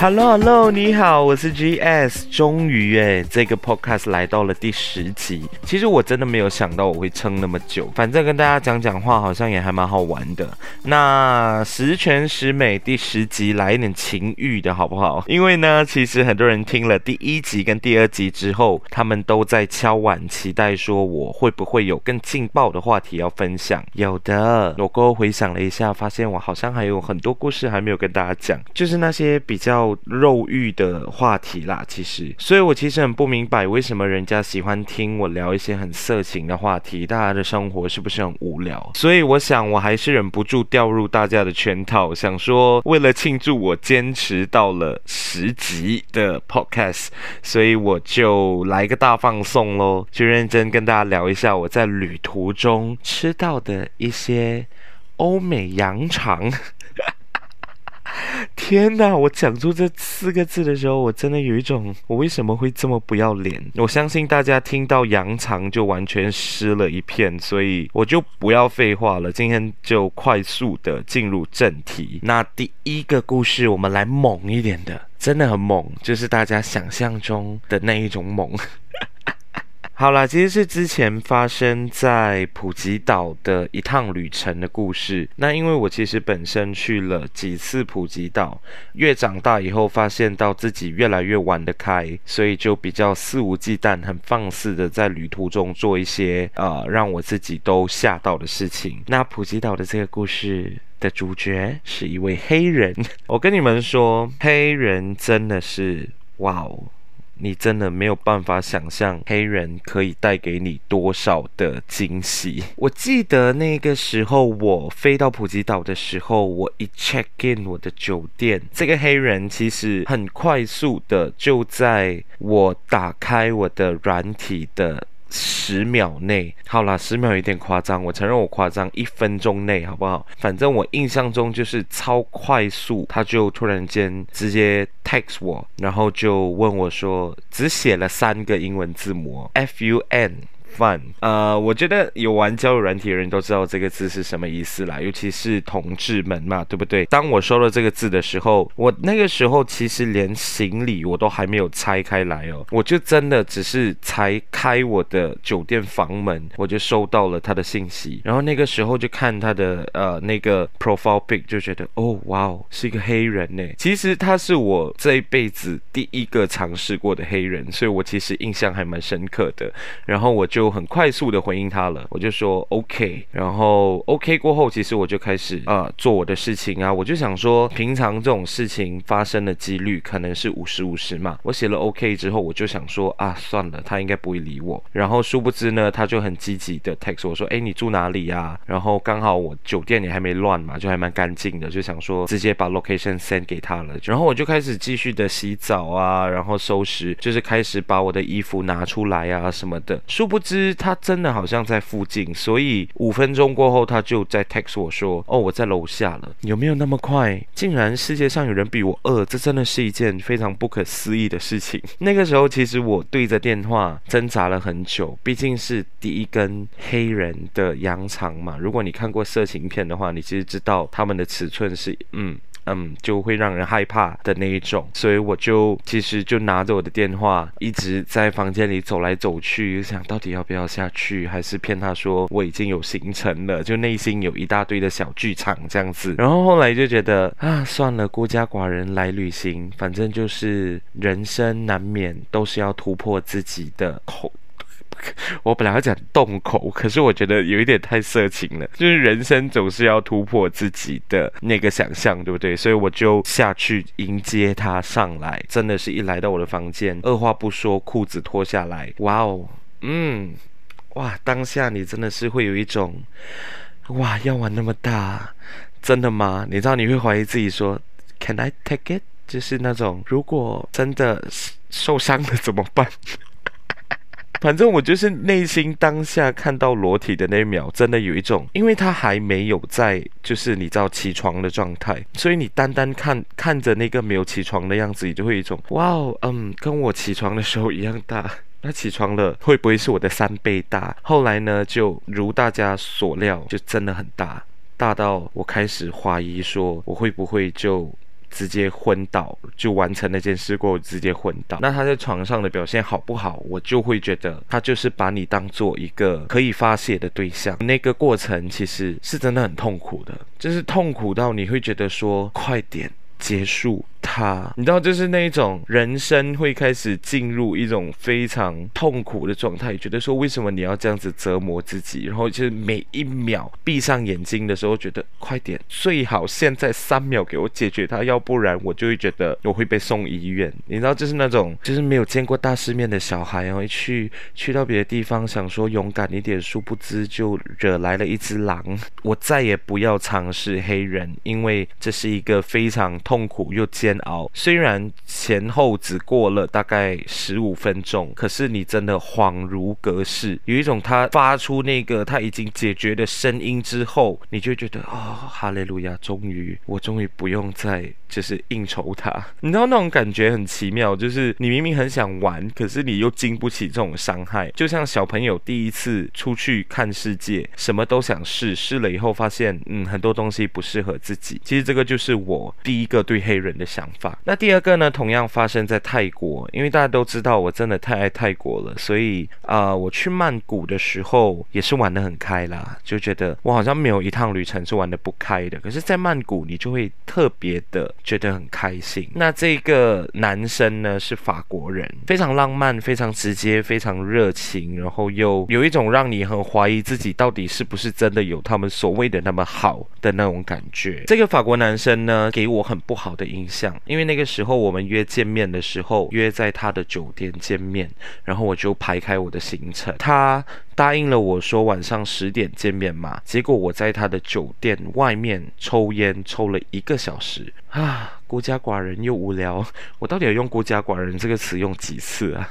Hello Hello，你好，我是 GS。终于诶，这个 Podcast 来到了第十集。其实我真的没有想到我会撑那么久，反正跟大家讲讲话好像也还蛮好玩的。那十全十美第十集来一点情欲的好不好？因为呢，其实很多人听了第一集跟第二集之后，他们都在敲碗期待说我会不会有更劲爆的话题要分享。有的，我过后回想了一下，发现我好像还有很多故事还没有跟大家讲，就是那些比较。肉欲的话题啦，其实，所以我其实很不明白为什么人家喜欢听我聊一些很色情的话题，大家的生活是不是很无聊？所以我想我还是忍不住掉入大家的圈套，想说为了庆祝我坚持到了十集的 podcast，所以我就来个大放送喽，就认真跟大家聊一下我在旅途中吃到的一些欧美羊肠。天哪！我讲出这四个字的时候，我真的有一种，我为什么会这么不要脸？我相信大家听到羊肠就完全湿了一片，所以我就不要废话了，今天就快速的进入正题。那第一个故事，我们来猛一点的，真的很猛，就是大家想象中的那一种猛。好啦，其实是之前发生在普吉岛的一趟旅程的故事。那因为我其实本身去了几次普吉岛，越长大以后发现到自己越来越玩得开，所以就比较肆无忌惮、很放肆的在旅途中做一些呃让我自己都吓到的事情。那普吉岛的这个故事的主角是一位黑人，我跟你们说，黑人真的是哇哦！你真的没有办法想象黑人可以带给你多少的惊喜。我记得那个时候我飞到普吉岛的时候，我一 check in 我的酒店，这个黑人其实很快速的就在我打开我的软体的。十秒内，好啦，十秒有点夸张，我承认我夸张。一分钟内，好不好？反正我印象中就是超快速，他就突然间直接 text 我，然后就问我说，只写了三个英文字母，F U N。fun，呃，我觉得有玩交友软体的人都知道这个字是什么意思啦，尤其是同志们嘛，对不对？当我收到这个字的时候，我那个时候其实连行李我都还没有拆开来哦，我就真的只是才开我的酒店房门，我就收到了他的信息，然后那个时候就看他的呃那个 profile pic，就觉得哦，哇哦，是一个黑人呢。其实他是我这一辈子第一个尝试过的黑人，所以我其实印象还蛮深刻的。然后我就。很快速的回应他了，我就说 OK，然后 OK 过后，其实我就开始啊、做我的事情啊，我就想说，平常这种事情发生的几率可能是五十五十嘛。我写了 OK 之后，我就想说啊，算了，他应该不会理我。然后殊不知呢，他就很积极的 text 我说，哎，你住哪里呀？然后刚好我酒店也还没乱嘛，就还蛮干净的，就想说直接把 location send 给他了。然后我就开始继续的洗澡啊，然后收拾，就是开始把我的衣服拿出来啊什么的。殊不知。知他真的好像在附近，所以五分钟过后，他就在 text 我说：“哦，我在楼下了。”有没有那么快？竟然世界上有人比我饿，这真的是一件非常不可思议的事情。那个时候，其实我对着电话挣扎了很久，毕竟是第一根黑人的羊肠嘛。如果你看过色情片的话，你其实知道他们的尺寸是嗯。嗯，就会让人害怕的那一种，所以我就其实就拿着我的电话，一直在房间里走来走去，想到底要不要下去，还是骗他说我已经有行程了，就内心有一大堆的小剧场这样子。然后后来就觉得啊，算了，孤家寡人来旅行，反正就是人生难免都是要突破自己的口。我本来要讲洞口，可是我觉得有一点太色情了。就是人生总是要突破自己的那个想象，对不对？所以我就下去迎接他上来。真的是一来到我的房间，二话不说，裤子脱下来，哇哦，嗯，哇，当下你真的是会有一种，哇，要玩那么大，真的吗？你知道你会怀疑自己说，Can I take it？就是那种如果真的受伤了怎么办？反正我就是内心当下看到裸体的那一秒，真的有一种，因为他还没有在，就是你知道起床的状态，所以你单单看看着那个没有起床的样子，你就会有一种，哇哦，嗯，跟我起床的时候一样大。那起床了会不会是我的三倍大？后来呢，就如大家所料，就真的很大，大到我开始怀疑说，我会不会就直接昏倒，就完成那件事过后直接昏倒。那他在床上的表现好不好，我就会觉得他就是把你当做一个可以发泄的对象。那个过程其实是真的很痛苦的，就是痛苦到你会觉得说快点结束。他，你知道，就是那一种人生会开始进入一种非常痛苦的状态，觉得说为什么你要这样子折磨自己？然后就是每一秒闭上眼睛的时候，觉得快点，最好现在三秒给我解决它，要不然我就会觉得我会被送医院。你知道，就是那种就是没有见过大世面的小孩，然后去去到别的地方，想说勇敢一点，殊不知就惹来了一只狼。我再也不要尝试黑人，因为这是一个非常痛苦又艰。煎熬，虽然前后只过了大概十五分钟，可是你真的恍如隔世。有一种他发出那个他已经解决的声音之后，你就觉得、哦，哈利路亚，终于我终于不用再就是应酬他。你知道那种感觉很奇妙，就是你明明很想玩，可是你又经不起这种伤害。就像小朋友第一次出去看世界，什么都想试，试了以后发现，嗯，很多东西不适合自己。其实这个就是我第一个对黑人的想。法。那第二个呢，同样发生在泰国，因为大家都知道我真的太爱泰国了，所以啊、我去曼谷的时候也是玩得很开啦，就觉得我好像没有一趟旅程是玩得不开的。可是，在曼谷你就会特别的觉得很开心。那这个男生呢是法国人，非常浪漫，非常直接，非常热情，然后又有一种让你很怀疑自己到底是不是真的有他们所谓的那么好的那种感觉。这个法国男生呢给我很不好的印象。因为那个时候我们约见面的时候，约在他的酒店见面，然后我就排开我的行程。他答应了我说晚上十点见面嘛，结果我在他的酒店外面抽烟抽了一个小时啊，孤家寡人又无聊。我到底有用孤家寡人这个词用几次啊？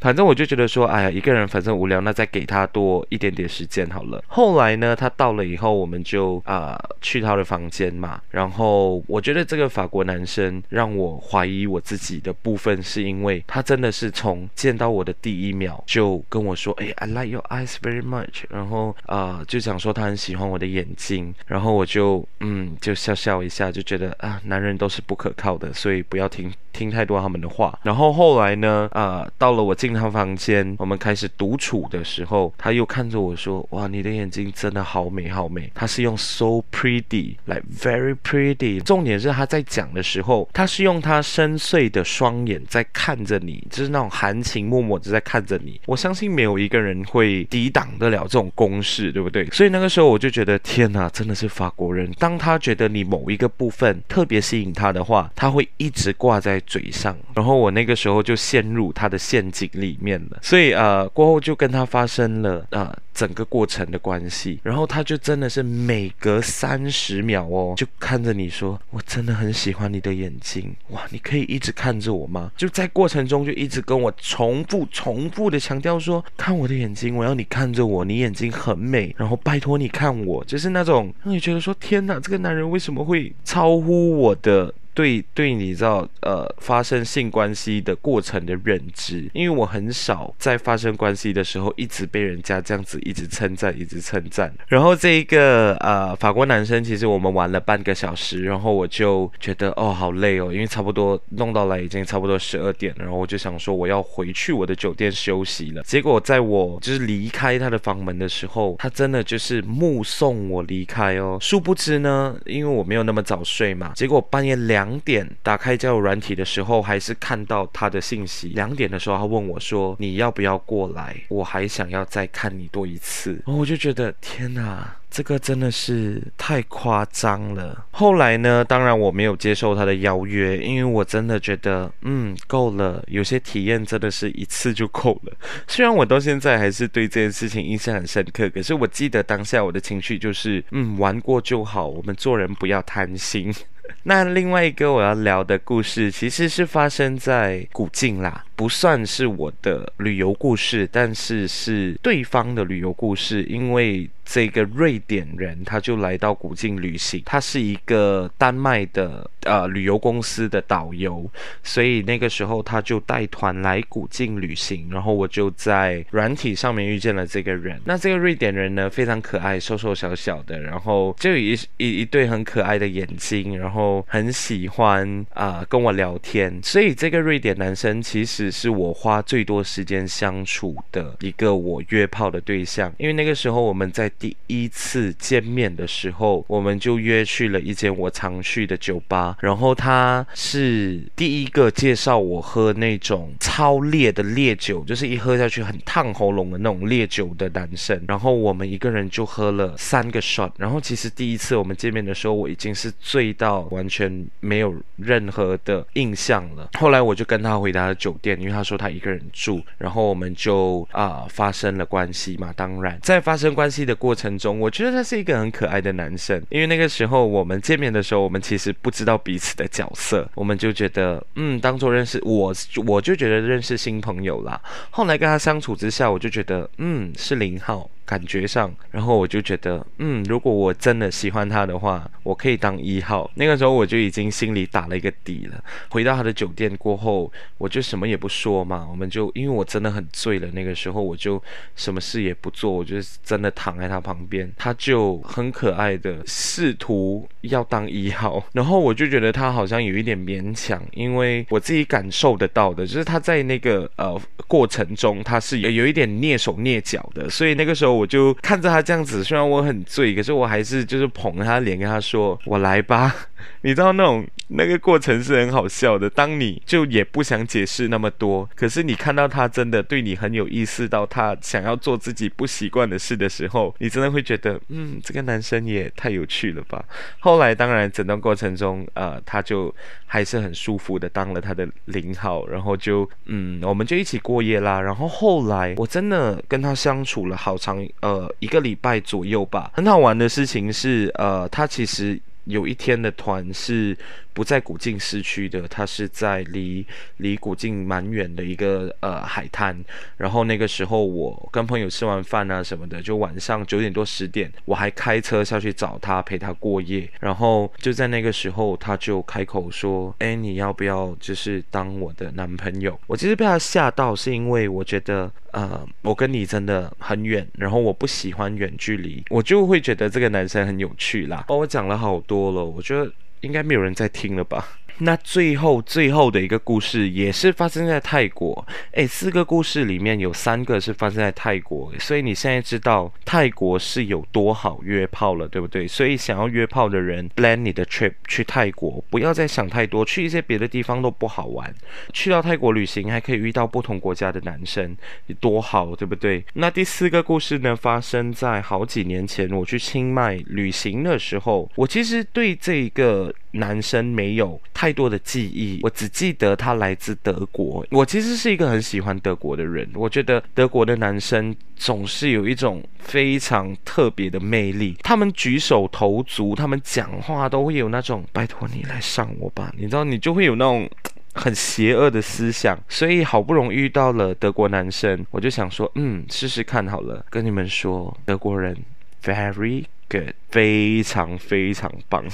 反正我就觉得说，哎呀，一个人反正无聊，那再给他多一点点时间好了。后来呢，他到了以后，我们就啊、去他的房间嘛。然后我觉得这个法国男生让我怀疑我自己的部分，是因为他真的是从见到我的第一秒就跟我说，哎，I like your eyes very much。然后啊、就想说他很喜欢我的眼睛。然后我就嗯，就笑笑一下，就觉得啊，男人都是不可靠的，所以不要听听太多他们的话。然后后来呢，啊、到了我进。他房间，我们开始独处的时候，他又看着我说：“哇，你的眼睛真的好美，好美。”他是用 so pretty，like very pretty。重点是他在讲的时候，他是用他深邃的双眼在看着你，就是那种含情脉脉的在看着你。我相信没有一个人会抵挡得了这种攻势，对不对？所以那个时候我就觉得，天哪，真的是法国人。当他觉得你某一个部分特别吸引他的话，他会一直挂在嘴上。然后我那个时候就陷入他的陷阱里面了，所以呃过后就跟他发生了呃整个过程的关系，然后他就真的是每隔三十秒哦，就看着你说，我真的很喜欢你的眼睛，哇，你可以一直看着我吗？就在过程中就一直跟我重复重复的强调说，看我的眼睛，我要你看着我，你眼睛很美，然后拜托你看我，就是那种让你觉得说，天哪，这个男人为什么会超乎我的。对对，你知道呃，发生性关系的过程的认知，因为我很少在发生关系的时候一直被人家这样子一直称赞，一直称赞。然后这一个呃法国男生，其实我们玩了半个小时，然后我就觉得哦好累哦，因为差不多弄到来已经差不多十二点，然后我就想说我要回去我的酒店休息了。结果在我就是离开他的房门的时候，他真的就是目送我离开哦。殊不知呢，因为我没有那么早睡嘛，结果半夜两。两点打开交友软体的时候，还是看到他的信息。两点的时候，他问我说：“你要不要过来？我还想要再看你多一次。”然后我就觉得天哪，这个真的是太夸张了。后来呢，当然我没有接受他的邀约，因为我真的觉得，嗯，够了。有些体验真的是一次就够了。虽然我到现在还是对这件事情印象很深刻，可是我记得当下我的情绪就是，嗯，玩过就好。我们做人不要贪心。那另外一个我要聊的故事，其实是发生在古晋啦。不算是我的旅游故事，但是是对方的旅游故事，因为。这个瑞典人，他就来到古晋旅行。他是一个丹麦的呃旅游公司的导游，所以那个时候他就带团来古晋旅行。然后我就在软体上面遇见了这个人。那这个瑞典人呢，非常可爱，瘦瘦小小的，然后就一一一对很可爱的眼睛，然后很喜欢啊、跟我聊天。所以这个瑞典男生其实是我花最多时间相处的一个我约炮的对象，因为那个时候我们在。第一次见面的时候，我们就约去了一间我常去的酒吧。然后他是第一个介绍我喝那种超烈的烈酒，就是一喝下去很烫喉咙的那种烈酒的男生。然后我们一个人就喝了三个 shot。然后其实第一次我们见面的时候，我已经是醉到完全没有任何的印象了。后来我就跟他回他的酒店，因为他说他一个人住。然后我们就啊、呃、发生了关系嘛。当然，在发生关系的过程中，我觉得他是一个很可爱的男生，因为那个时候我们见面的时候，我们其实不知道彼此的角色，我们就觉得，嗯，当做认识我，我就觉得认识新朋友啦。后来跟他相处之下，我就觉得，嗯，是零号。感觉上，然后我就觉得，嗯，如果我真的喜欢他的话，我可以当一号。那个时候我就已经心里打了一个底了。回到他的酒店过后，我就什么也不说嘛，我们就因为我真的很醉了，那个时候我就什么事也不做，我就真的躺在他旁边，他就很可爱的试图要当一号，然后我就觉得他好像有一点勉强，因为我自己感受得到的，就是他在那个呃过程中他是有有一点蹑手蹑脚的，所以那个时候。我就看着他这样子，虽然我很醉，可是我还是就是捧着他脸跟他说：“我来吧。” 你知道那种那个过程是很好笑的。当你就也不想解释那么多，可是你看到他真的对你很有意思，到他想要做自己不习惯的事的时候，你真的会觉得，嗯，这个男生也太有趣了吧。后来当然整段过程中，呃，他就还是很舒服的当了他的零号，然后就嗯，我们就一起过夜啦。然后后来我真的跟他相处了好长，呃，一个礼拜左右吧。很好玩的事情是，呃，他其实。有一天的团是不在古晋市区的，他是在离离古晋蛮远的一个呃海滩。然后那个时候我跟朋友吃完饭啊什么的，就晚上九点多十点，我还开车下去找他陪他过夜。然后就在那个时候，他就开口说：“哎，你要不要就是当我的男朋友？”我其实被他吓到，是因为我觉得呃我跟你真的很远，然后我不喜欢远距离，我就会觉得这个男生很有趣啦。哦，我讲了好多了，我觉得应该没有人在听了吧。那最后最后的一个故事也是发生在泰国，诶，四个故事里面有三个是发生在泰国，所以你现在知道泰国是有多好约炮了，对不对？所以想要约炮的人，plan 你的 trip 去泰国，不要再想太多，去一些别的地方都不好玩。去到泰国旅行还可以遇到不同国家的男生，你多好，对不对？那第四个故事呢，发生在好几年前，我去清迈旅行的时候，我其实对这个。男生没有太多的记忆，我只记得他来自德国。我其实是一个很喜欢德国的人，我觉得德国的男生总是有一种非常特别的魅力。他们举手投足，他们讲话都会有那种“拜托你来上我吧”，你知道，你就会有那种很邪恶的思想。所以好不容易遇到了德国男生，我就想说，嗯，试试看好了。跟你们说，德国人 very good，非常非常棒。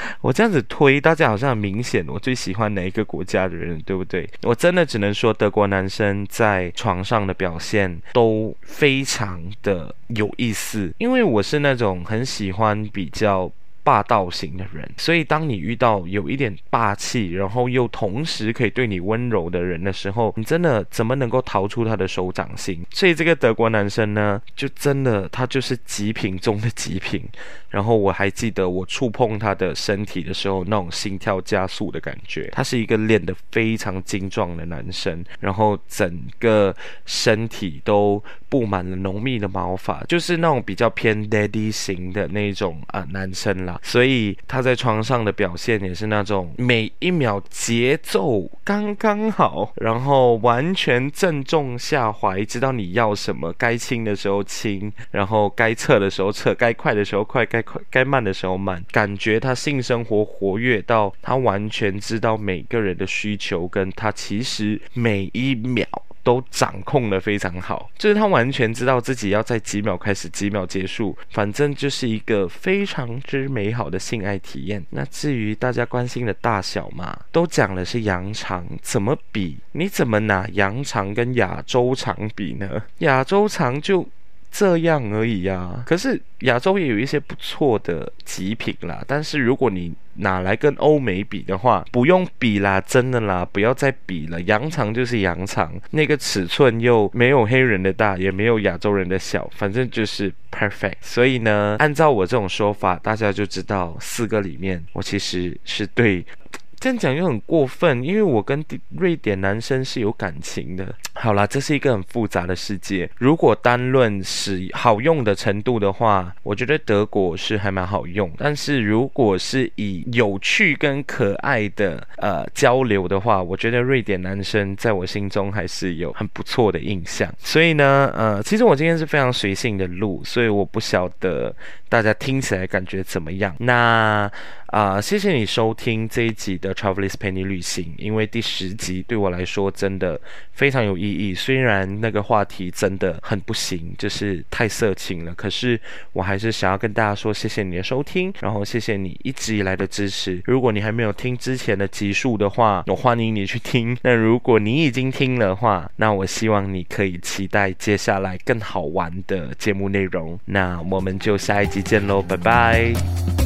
我这样子推，大家好像很明显我最喜欢哪一个国家的人，对不对？我真的只能说德国男生在床上的表现都非常的有意思，因为我是那种很喜欢比较。霸道型的人，所以当你遇到有一点霸气，然后又同时可以对你温柔的人的时候，你真的怎么能够逃出他的手掌心？所以这个德国男生呢，就真的他就是极品中的极品。然后我还记得我触碰他的身体的时候，那种心跳加速的感觉。他是一个练得非常精壮的男生，然后整个身体都布满了浓密的毛发，就是那种比较偏 daddy 型的那种啊、男生啦。所以他在床上的表现也是那种每一秒节奏刚刚好，然后完全正中下怀，知道你要什么，该亲的时候亲，然后该侧的时候侧，该快的时候快，该快该慢的时候慢，感觉他性生活活跃到他完全知道每个人的需求，跟他其实每一秒。都掌控的非常好，就是他完全知道自己要在几秒开始，几秒结束，反正就是一个非常之美好的性爱体验。那至于大家关心的大小嘛，都讲的是羊肠，怎么比？你怎么拿羊肠跟亚洲肠比呢？亚洲肠就。这样而已啊，可是亚洲也有一些不错的极品啦。但是如果你拿来跟欧美比的话，不用比啦，真的啦，不要再比了。羊肠就是羊肠，那个尺寸又没有黑人的大，也没有亚洲人的小，反正就是 perfect。所以呢，按照我这种说法，大家就知道四个里面，我其实是对。这样讲又很过分，因为我跟瑞典男生是有感情的。好啦，这是一个很复杂的世界。如果单论使好用的程度的话，我觉得德国是还蛮好用。但是如果是以有趣跟可爱的呃交流的话，我觉得瑞典男生在我心中还是有很不错的印象。所以呢，呃，其实我今天是非常随性的录，所以我不晓得大家听起来感觉怎么样。那。啊、谢谢你收听这一集的 Travelist 陪你旅行，因为第十集对我来说真的非常有意义。虽然那个话题真的很不行，就是太色情了，可是我还是想要跟大家说谢谢你的收听，然后谢谢你一直以来的支持。如果你还没有听之前的集数的话，我欢迎你去听。那如果你已经听了的话，那我希望你可以期待接下来更好玩的节目内容。那我们就下一集再见喽，拜拜。